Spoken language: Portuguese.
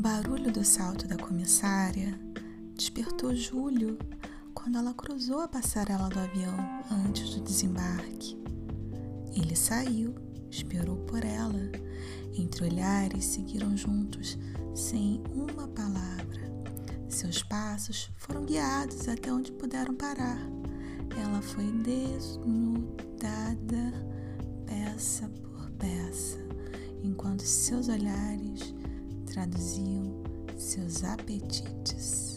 barulho do salto da comissária despertou Júlio quando ela cruzou a passarela do avião antes do desembarque. Ele saiu, esperou por ela. Entre olhares seguiram juntos, sem uma palavra. Seus passos foram guiados até onde puderam parar. Ela foi desnudada, peça por peça, enquanto seus olhares traduziam seus apetites.